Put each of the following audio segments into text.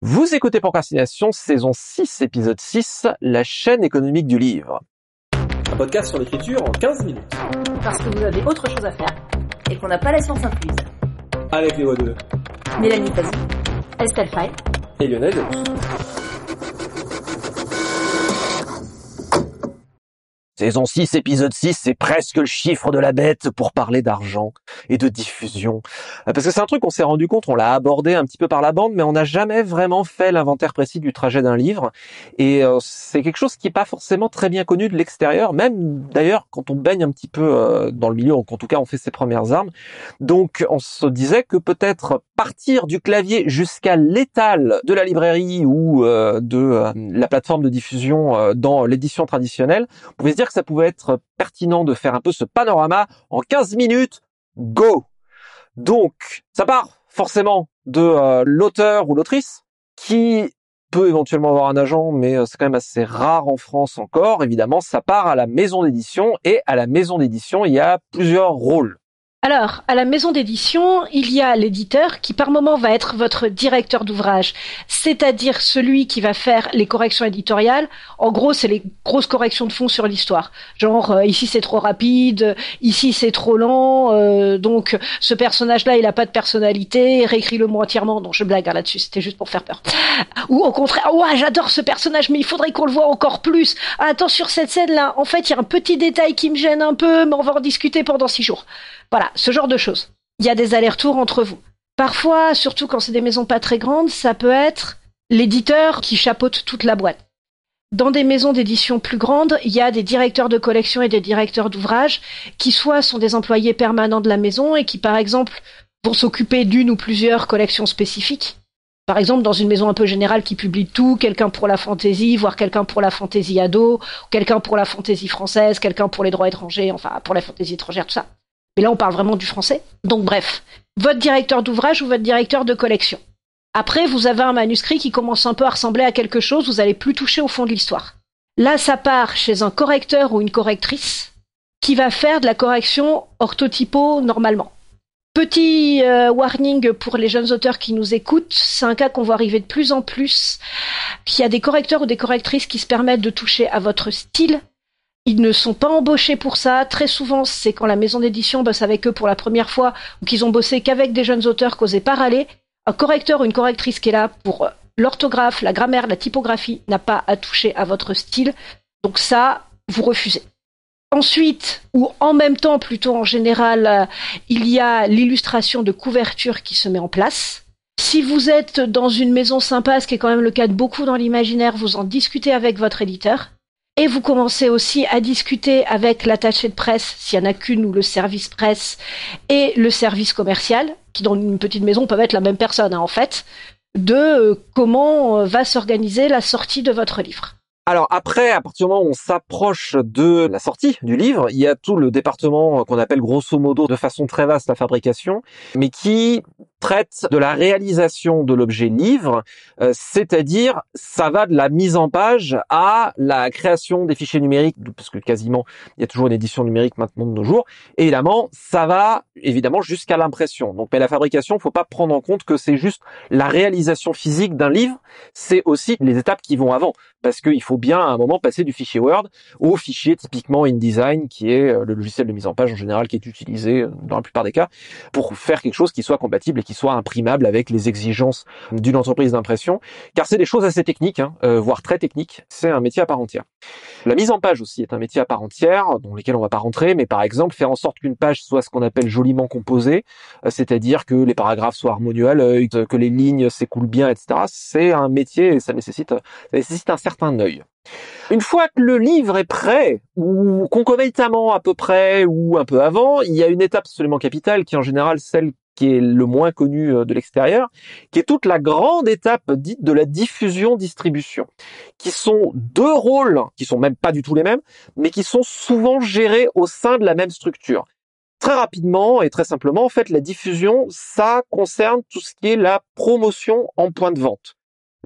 Vous écoutez Procrastination, saison 6, épisode 6, la chaîne économique du livre. Un podcast sur l'écriture en 15 minutes. Parce que vous avez autre chose à faire et qu'on n'a pas la science incluse. Avec les voix de Mélanie Fazi, Estelle Fay et Lionel Saison 6, épisode 6, c'est presque le chiffre de la bête pour parler d'argent et de diffusion. Euh, parce que c'est un truc qu'on s'est rendu compte, on l'a abordé un petit peu par la bande, mais on n'a jamais vraiment fait l'inventaire précis du trajet d'un livre. Et euh, c'est quelque chose qui n'est pas forcément très bien connu de l'extérieur, même d'ailleurs quand on baigne un petit peu euh, dans le milieu, en tout cas on fait ses premières armes. Donc on se disait que peut-être partir du clavier jusqu'à l'étal de la librairie ou de la plateforme de diffusion dans l'édition traditionnelle, on pouvait se dire que ça pouvait être pertinent de faire un peu ce panorama en 15 minutes. Go Donc, ça part forcément de euh, l'auteur ou l'autrice qui peut éventuellement avoir un agent, mais euh, c'est quand même assez rare en France encore. Évidemment, ça part à la maison d'édition et à la maison d'édition, il y a plusieurs rôles. Alors, à la maison d'édition, il y a l'éditeur qui par moment va être votre directeur d'ouvrage, c'est-à-dire celui qui va faire les corrections éditoriales. En gros, c'est les grosses corrections de fond sur l'histoire. Genre, euh, ici c'est trop rapide, ici c'est trop lent, euh, donc ce personnage-là, il a pas de personnalité, réécris-le moi entièrement. Non, je blague hein, là-dessus, c'était juste pour faire peur. Ou au contraire, ouais, j'adore ce personnage, mais il faudrait qu'on le voit encore plus. Ah, attends, sur cette scène-là, en fait, il y a un petit détail qui me gêne un peu, mais on va en discuter pendant six jours. Voilà, ce genre de choses. Il y a des allers-retours entre vous. Parfois, surtout quand c'est des maisons pas très grandes, ça peut être l'éditeur qui chapeaute toute la boîte. Dans des maisons d'édition plus grandes, il y a des directeurs de collection et des directeurs d'ouvrage qui soit sont des employés permanents de la maison et qui, par exemple, vont s'occuper d'une ou plusieurs collections spécifiques. Par exemple, dans une maison un peu générale qui publie tout, quelqu'un pour la fantaisie, voire quelqu'un pour la fantaisie ado, quelqu'un pour la fantaisie française, quelqu'un pour les droits étrangers, enfin pour la fantaisie étrangère, tout ça. Mais là, on parle vraiment du français. Donc bref, votre directeur d'ouvrage ou votre directeur de collection. Après, vous avez un manuscrit qui commence un peu à ressembler à quelque chose, vous allez plus toucher au fond de l'histoire. Là, ça part chez un correcteur ou une correctrice qui va faire de la correction orthotypo normalement. Petit euh, warning pour les jeunes auteurs qui nous écoutent, c'est un cas qu'on voit arriver de plus en plus. Il y a des correcteurs ou des correctrices qui se permettent de toucher à votre style, ils ne sont pas embauchés pour ça. Très souvent, c'est quand la maison d'édition bosse avec eux pour la première fois ou qu'ils ont bossé qu'avec des jeunes auteurs causés par aller. Un correcteur ou une correctrice qui est là pour euh, l'orthographe, la grammaire, la typographie n'a pas à toucher à votre style. Donc ça, vous refusez. Ensuite, ou en même temps plutôt en général, euh, il y a l'illustration de couverture qui se met en place. Si vous êtes dans une maison sympa, ce qui est quand même le cas de beaucoup dans l'imaginaire, vous en discutez avec votre éditeur. Et vous commencez aussi à discuter avec l'attaché de presse, s'il y en a qu'une, ou le service presse, et le service commercial, qui dans une petite maison peuvent être la même personne hein, en fait, de euh, comment euh, va s'organiser la sortie de votre livre. Alors après, à partir du moment où on s'approche de la sortie du livre, il y a tout le département qu'on appelle grosso modo de façon très vaste la fabrication, mais qui traite de la réalisation de l'objet livre, euh, c'est-à-dire ça va de la mise en page à la création des fichiers numériques, parce que quasiment il y a toujours une édition numérique maintenant de nos jours. Et évidemment, ça va évidemment jusqu'à l'impression. Donc, mais la fabrication, faut pas prendre en compte que c'est juste la réalisation physique d'un livre, c'est aussi les étapes qui vont avant, parce qu'il faut bien à un moment passer du fichier Word au fichier typiquement InDesign, qui est euh, le logiciel de mise en page en général qui est utilisé euh, dans la plupart des cas pour faire quelque chose qui soit compatible et qui soit imprimable avec les exigences d'une entreprise d'impression, car c'est des choses assez techniques, hein, euh, voire très techniques. C'est un métier à part entière. La mise en page aussi est un métier à part entière, dans lequel on va pas rentrer, mais par exemple faire en sorte qu'une page soit ce qu'on appelle joliment composée, c'est-à-dire que les paragraphes soient harmonieux à l'œil, que les lignes s'écoulent bien, etc. C'est un métier et ça nécessite, ça nécessite un certain œil. Une fois que le livre est prêt, ou concomitamment à peu près, ou un peu avant, il y a une étape absolument capitale qui est en général celle qui est le moins connu euh, de l'extérieur, qui est toute la grande étape dite de la diffusion-distribution, qui sont deux rôles, qui sont même pas du tout les mêmes, mais qui sont souvent gérés au sein de la même structure. Très rapidement et très simplement, en fait, la diffusion, ça concerne tout ce qui est la promotion en point de vente.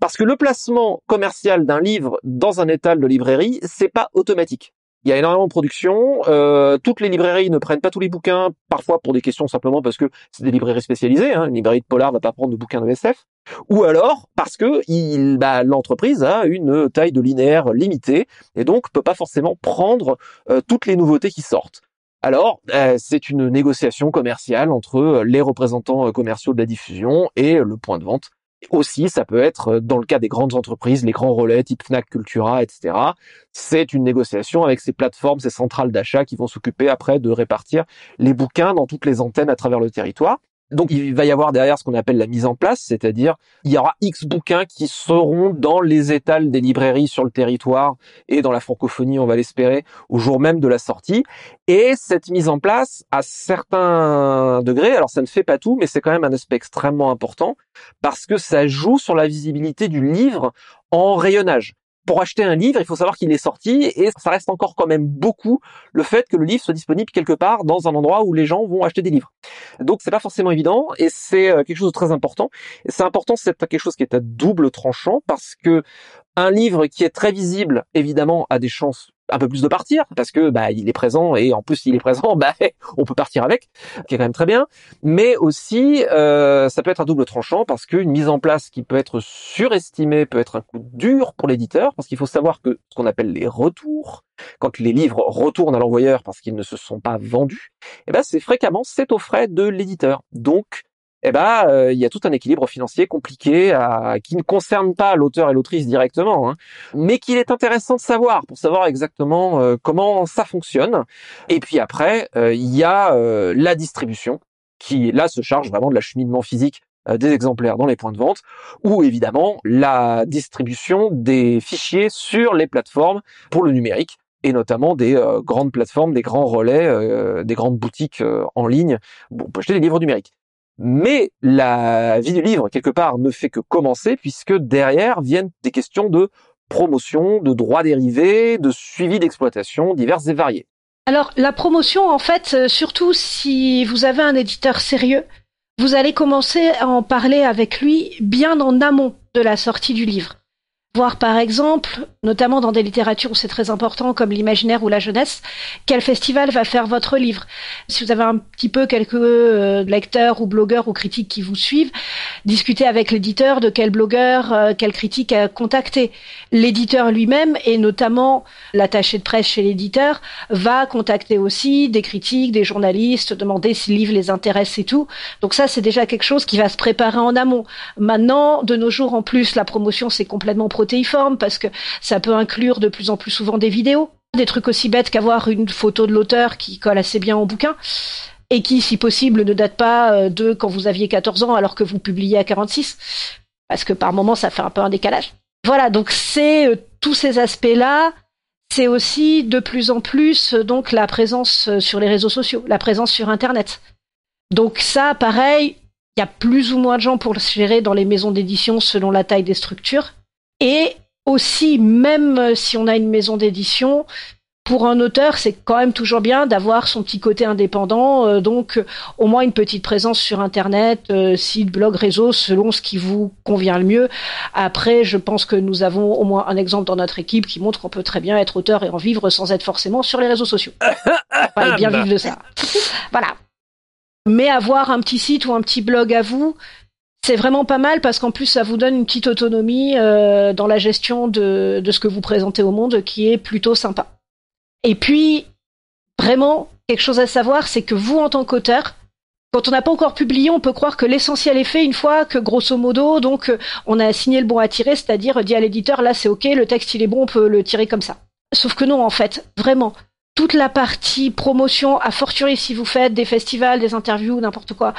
Parce que le placement commercial d'un livre dans un étal de librairie, c'est pas automatique. Il y a énormément de production. Euh, toutes les librairies ne prennent pas tous les bouquins, parfois pour des questions simplement parce que c'est des librairies spécialisées. Hein. Une librairie de polar va pas prendre de bouquins de SF. Ou alors parce que bah, l'entreprise a une taille de linéaire limitée et donc peut pas forcément prendre euh, toutes les nouveautés qui sortent. Alors, euh, c'est une négociation commerciale entre les représentants commerciaux de la diffusion et le point de vente aussi, ça peut être euh, dans le cas des grandes entreprises, les grands relais type Fnac, Cultura, etc. C'est une négociation avec ces plateformes, ces centrales d'achat qui vont s'occuper après de répartir les bouquins dans toutes les antennes à travers le territoire. Donc il va y avoir derrière ce qu'on appelle la mise en place, c'est-à-dire il y aura X bouquins qui seront dans les étals des librairies sur le territoire et dans la francophonie, on va l'espérer, au jour même de la sortie. Et cette mise en place, à certains degrés, alors ça ne fait pas tout, mais c'est quand même un aspect extrêmement important parce que ça joue sur la visibilité du livre en rayonnage pour acheter un livre, il faut savoir qu'il est sorti et ça reste encore quand même beaucoup le fait que le livre soit disponible quelque part dans un endroit où les gens vont acheter des livres. Donc c'est pas forcément évident et c'est euh, quelque chose de très important. C'est important, c'est quelque chose qui est à double tranchant parce que un livre qui est très visible, évidemment, a des chances un peu plus de partir parce que bah il est présent et en plus s'il est présent bah on peut partir avec qui est quand même très bien. Mais aussi euh, ça peut être un double tranchant parce qu'une mise en place qui peut être surestimée peut être un coup dur pour l'éditeur parce qu'il faut savoir que ce qu'on appelle les retours quand les livres retournent à l'envoyeur parce qu'ils ne se sont pas vendus eh ben c'est fréquemment c'est aux frais de l'éditeur. Donc eh ben, euh, il y a tout un équilibre financier compliqué à, qui ne concerne pas l'auteur et l'autrice directement, hein, mais qu'il est intéressant de savoir pour savoir exactement euh, comment ça fonctionne. Et puis après, euh, il y a la distribution qui là se charge vraiment de l'acheminement physique des exemplaires dans les points de vente, ou évidemment la distribution des fichiers sur les plateformes pour le numérique et notamment des grandes plateformes, des grands relais, des grandes boutiques en ligne pour acheter des livres numériques. Mais la vie du livre, quelque part, ne fait que commencer, puisque derrière viennent des questions de promotion, de droits dérivés, de suivi d'exploitation diverses et variées. Alors la promotion, en fait, euh, surtout si vous avez un éditeur sérieux, vous allez commencer à en parler avec lui bien en amont de la sortie du livre. Voir par exemple, notamment dans des littératures où c'est très important comme l'imaginaire ou la jeunesse, quel festival va faire votre livre. Si vous avez un petit peu quelques euh, lecteurs ou blogueurs ou critiques qui vous suivent, discutez avec l'éditeur de quel blogueur, euh, quel critique a contacté. L'éditeur lui-même et notamment l'attaché de presse chez l'éditeur va contacter aussi des critiques, des journalistes, demander si le livre les intéresse et tout. Donc ça c'est déjà quelque chose qui va se préparer en amont. Maintenant, de nos jours en plus, la promotion c'est complètement parce que ça peut inclure de plus en plus souvent des vidéos, des trucs aussi bêtes qu'avoir une photo de l'auteur qui colle assez bien au bouquin et qui, si possible, ne date pas euh, de quand vous aviez 14 ans alors que vous publiez à 46, parce que par moment ça fait un peu un décalage. Voilà, donc c'est euh, tous ces aspects-là. C'est aussi de plus en plus euh, donc la présence sur les réseaux sociaux, la présence sur Internet. Donc ça, pareil, il y a plus ou moins de gens pour le gérer dans les maisons d'édition selon la taille des structures. Et aussi, même si on a une maison d'édition, pour un auteur, c'est quand même toujours bien d'avoir son petit côté indépendant, euh, donc au moins une petite présence sur Internet, euh, site, blog, réseau, selon ce qui vous convient le mieux. Après, je pense que nous avons au moins un exemple dans notre équipe qui montre qu'on peut très bien être auteur et en vivre sans être forcément sur les réseaux sociaux. Fallait bien vivre de ça. voilà. Mais avoir un petit site ou un petit blog à vous, c'est vraiment pas mal parce qu'en plus ça vous donne une petite autonomie euh, dans la gestion de, de ce que vous présentez au monde qui est plutôt sympa. Et puis, vraiment, quelque chose à savoir, c'est que vous, en tant qu'auteur, quand on n'a pas encore publié, on peut croire que l'essentiel est fait une fois que, grosso modo, donc, on a signé le bon à tirer, c'est-à-dire dit à l'éditeur, là, c'est ok, le texte, il est bon, on peut le tirer comme ça. Sauf que non, en fait, vraiment toute la partie promotion, à fortiori si vous faites des festivals, des interviews, n'importe quoi,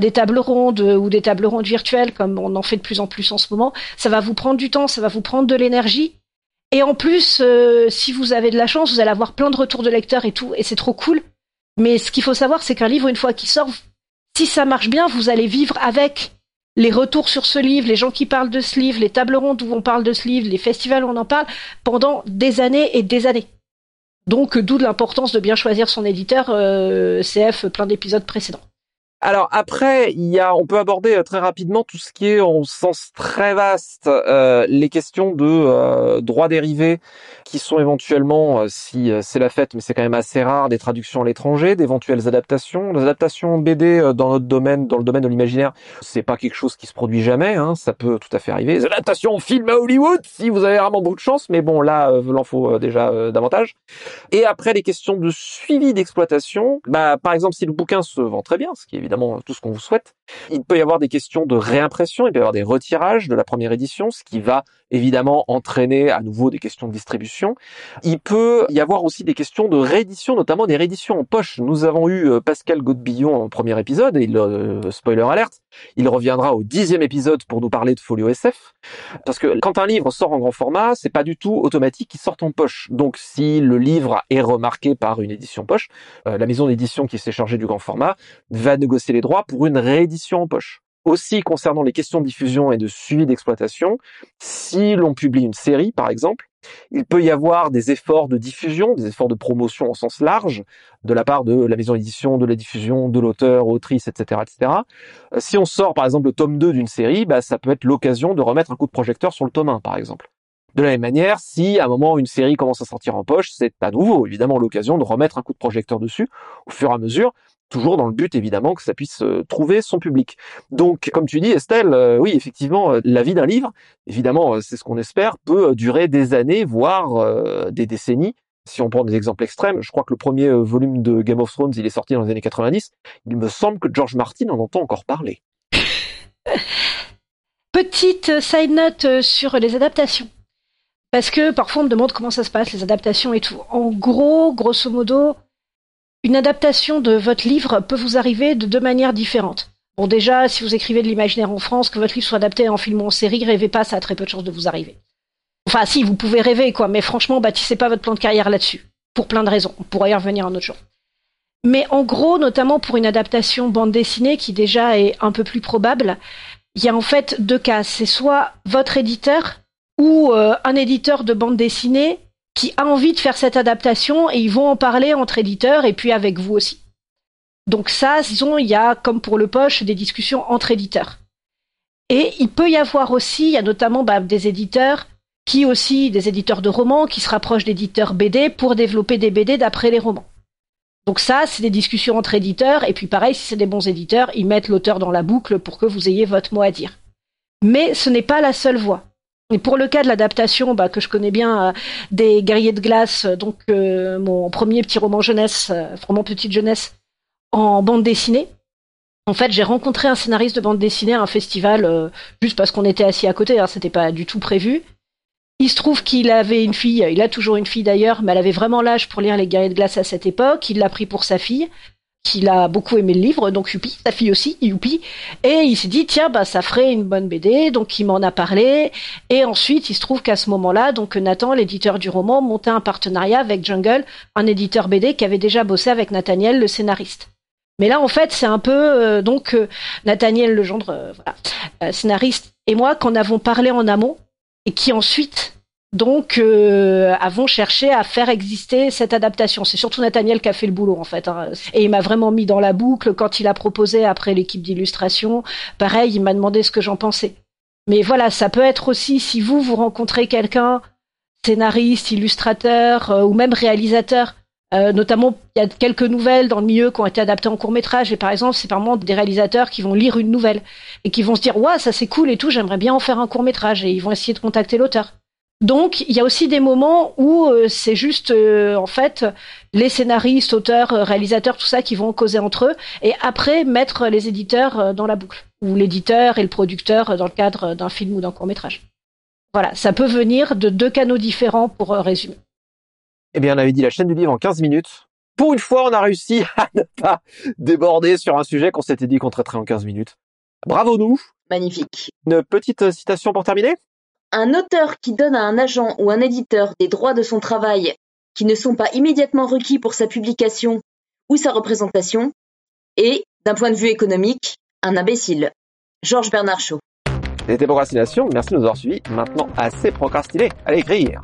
des tables rondes ou des tables rondes virtuelles, comme on en fait de plus en plus en ce moment, ça va vous prendre du temps, ça va vous prendre de l'énergie. Et en plus, euh, si vous avez de la chance, vous allez avoir plein de retours de lecteurs et tout, et c'est trop cool. Mais ce qu'il faut savoir, c'est qu'un livre, une fois qu'il sort, si ça marche bien, vous allez vivre avec les retours sur ce livre, les gens qui parlent de ce livre, les tables rondes où on parle de ce livre, les festivals où on en parle, pendant des années et des années. Donc d'où l'importance de bien choisir son éditeur, euh, CF plein d'épisodes précédents. Alors après, il y a, on peut aborder euh, très rapidement tout ce qui est en sens très vaste, euh, les questions de euh, droits dérivés qui sont éventuellement, euh, si euh, c'est la fête, mais c'est quand même assez rare, des traductions à l'étranger, d'éventuelles adaptations. Les adaptations BD dans notre domaine, dans le domaine de l'imaginaire, c'est pas quelque chose qui se produit jamais, hein, ça peut tout à fait arriver. Les adaptations film à Hollywood, si vous avez vraiment beaucoup de chance, mais bon là, euh, il en faut déjà davantage. Et après les questions de suivi d'exploitation, bah par exemple si le bouquin se vend très bien, ce qui est tout ce qu'on vous souhaite, il peut y avoir des questions de réimpression, il peut y avoir des retirages de la première édition, ce qui va évidemment entraîner à nouveau des questions de distribution. Il peut y avoir aussi des questions de réédition, notamment des rééditions en poche. Nous avons eu euh, Pascal Godbillon en premier épisode, et euh, spoiler alerte, il reviendra au dixième épisode pour nous parler de Folio SF. Parce que quand un livre sort en grand format, c'est pas du tout automatique qu'il sorte en poche. Donc si le livre est remarqué par une édition poche, euh, la maison d'édition qui s'est chargée du grand format va négocier les droits pour une réédition en poche. Aussi concernant les questions de diffusion et de suivi d'exploitation, si l'on publie une série par exemple, il peut y avoir des efforts de diffusion, des efforts de promotion au sens large, de la part de la maison d'édition, de la diffusion, de l'auteur, autrice, etc.. Euh, Si on sort par exemple le tome 2 d'une série, bah, ça peut être l'occasion de remettre un coup de projecteur sur le tome 1 par exemple. De la même manière, si à un moment une série commence à sortir en poche, c'est à nouveau évidemment l'occasion de remettre un coup de projecteur dessus au fur et à mesure, toujours dans le but évidemment que ça puisse euh, trouver son public. Donc, comme tu dis Estelle, euh, oui effectivement, euh, la vie d'un livre, évidemment c'est ce qu'on espère, peut durer des années, voire des décennies. Si on prend des exemples extrêmes, je crois que le premier volume de Game of Thrones, il est sorti dans les années 90. Il me semble que George Martin en entend encore parler. Petite side note sur les adaptations. Parce que parfois on me demande comment ça se passe, les adaptations et tout. En gros, grosso modo, une adaptation de votre livre peut vous arriver de deux manières différentes. Bon, déjà, si vous écrivez de l'imaginaire en France, que votre livre soit adapté en film ou en série, rêvez pas, ça a très peu de chances de vous arriver. Enfin, si, vous pouvez rêver, quoi, mais franchement, bâtissez pas votre plan de carrière là-dessus. Pour plein de raisons. On pourra y revenir un autre jour. Mais en gros, notamment pour une adaptation bande dessinée qui déjà est un peu plus probable, il y a en fait deux cas. C'est soit votre éditeur ou euh, un éditeur de bande dessinée qui a envie de faire cette adaptation et ils vont en parler entre éditeurs et puis avec vous aussi. Donc ça, disons, il y a, comme pour le poche, des discussions entre éditeurs. Et il peut y avoir aussi, il y a notamment bah, des éditeurs qui aussi, des éditeurs de romans, qui se rapprochent d'éditeurs BD pour développer des BD d'après les romans. Donc ça, c'est des discussions entre éditeurs, et puis pareil, si c'est des bons éditeurs, ils mettent l'auteur dans la boucle pour que vous ayez votre mot à dire. Mais ce n'est pas la seule voie. Et pour le cas de l'adaptation, bah, que je connais bien, euh, des Guerriers de glace, euh, donc euh, mon premier petit roman jeunesse, euh, roman petite jeunesse, en bande dessinée. En fait, j'ai rencontré un scénariste de bande dessinée à un festival, juste parce qu'on était assis à côté, hein, c'était pas du tout prévu. Il se trouve qu'il avait une fille, il a toujours une fille d'ailleurs, mais elle avait vraiment l'âge pour lire Les Guerriers de glace à cette époque. Il l'a pris pour sa fille, qu'il a beaucoup aimé le livre, donc youpi, sa fille aussi, youpi. Et il s'est dit, tiens, bah, ça ferait une bonne BD, donc il m'en a parlé. Et ensuite, il se trouve qu'à ce moment-là, donc Nathan, l'éditeur du roman, montait un partenariat avec Jungle, un éditeur BD qui avait déjà bossé avec Nathaniel, le scénariste. Mais là, en fait, c'est un peu euh, donc euh, Nathaniel Legendre, euh, voilà, euh, scénariste, et moi, qu'en avons parlé en amont, et qui ensuite donc euh, avons cherché à faire exister cette adaptation. C'est surtout Nathaniel qui a fait le boulot en fait, hein. et il m'a vraiment mis dans la boucle quand il a proposé après l'équipe d'illustration. Pareil, il m'a demandé ce que j'en pensais. Mais voilà, ça peut être aussi si vous vous rencontrez quelqu'un, scénariste, illustrateur euh, ou même réalisateur. Euh, notamment, il y a quelques nouvelles dans le milieu qui ont été adaptées en court métrage. Et par exemple, c'est exemple des réalisateurs qui vont lire une nouvelle et qui vont se dire, ouais, ça c'est cool et tout, j'aimerais bien en faire un court métrage. Et ils vont essayer de contacter l'auteur. Donc, il y a aussi des moments où euh, c'est juste, euh, en fait, les scénaristes, auteurs, euh, réalisateurs, tout ça, qui vont causer entre eux, et après mettre les éditeurs euh, dans la boucle, ou l'éditeur et le producteur euh, dans le cadre d'un film ou d'un court métrage. Voilà, ça peut venir de deux canaux différents pour euh, résumer. Eh bien, on avait dit la chaîne du livre en 15 minutes. Pour une fois, on a réussi à ne pas déborder sur un sujet qu'on s'était dit qu'on traiterait en 15 minutes. Bravo nous Magnifique. Une petite citation pour terminer? Un auteur qui donne à un agent ou un éditeur des droits de son travail qui ne sont pas immédiatement requis pour sa publication ou sa représentation est, d'un point de vue économique, un imbécile. Georges Bernard Shaw. C'était Procrastination, merci de nous avoir suivis. Maintenant, assez procrastiné, allez écrire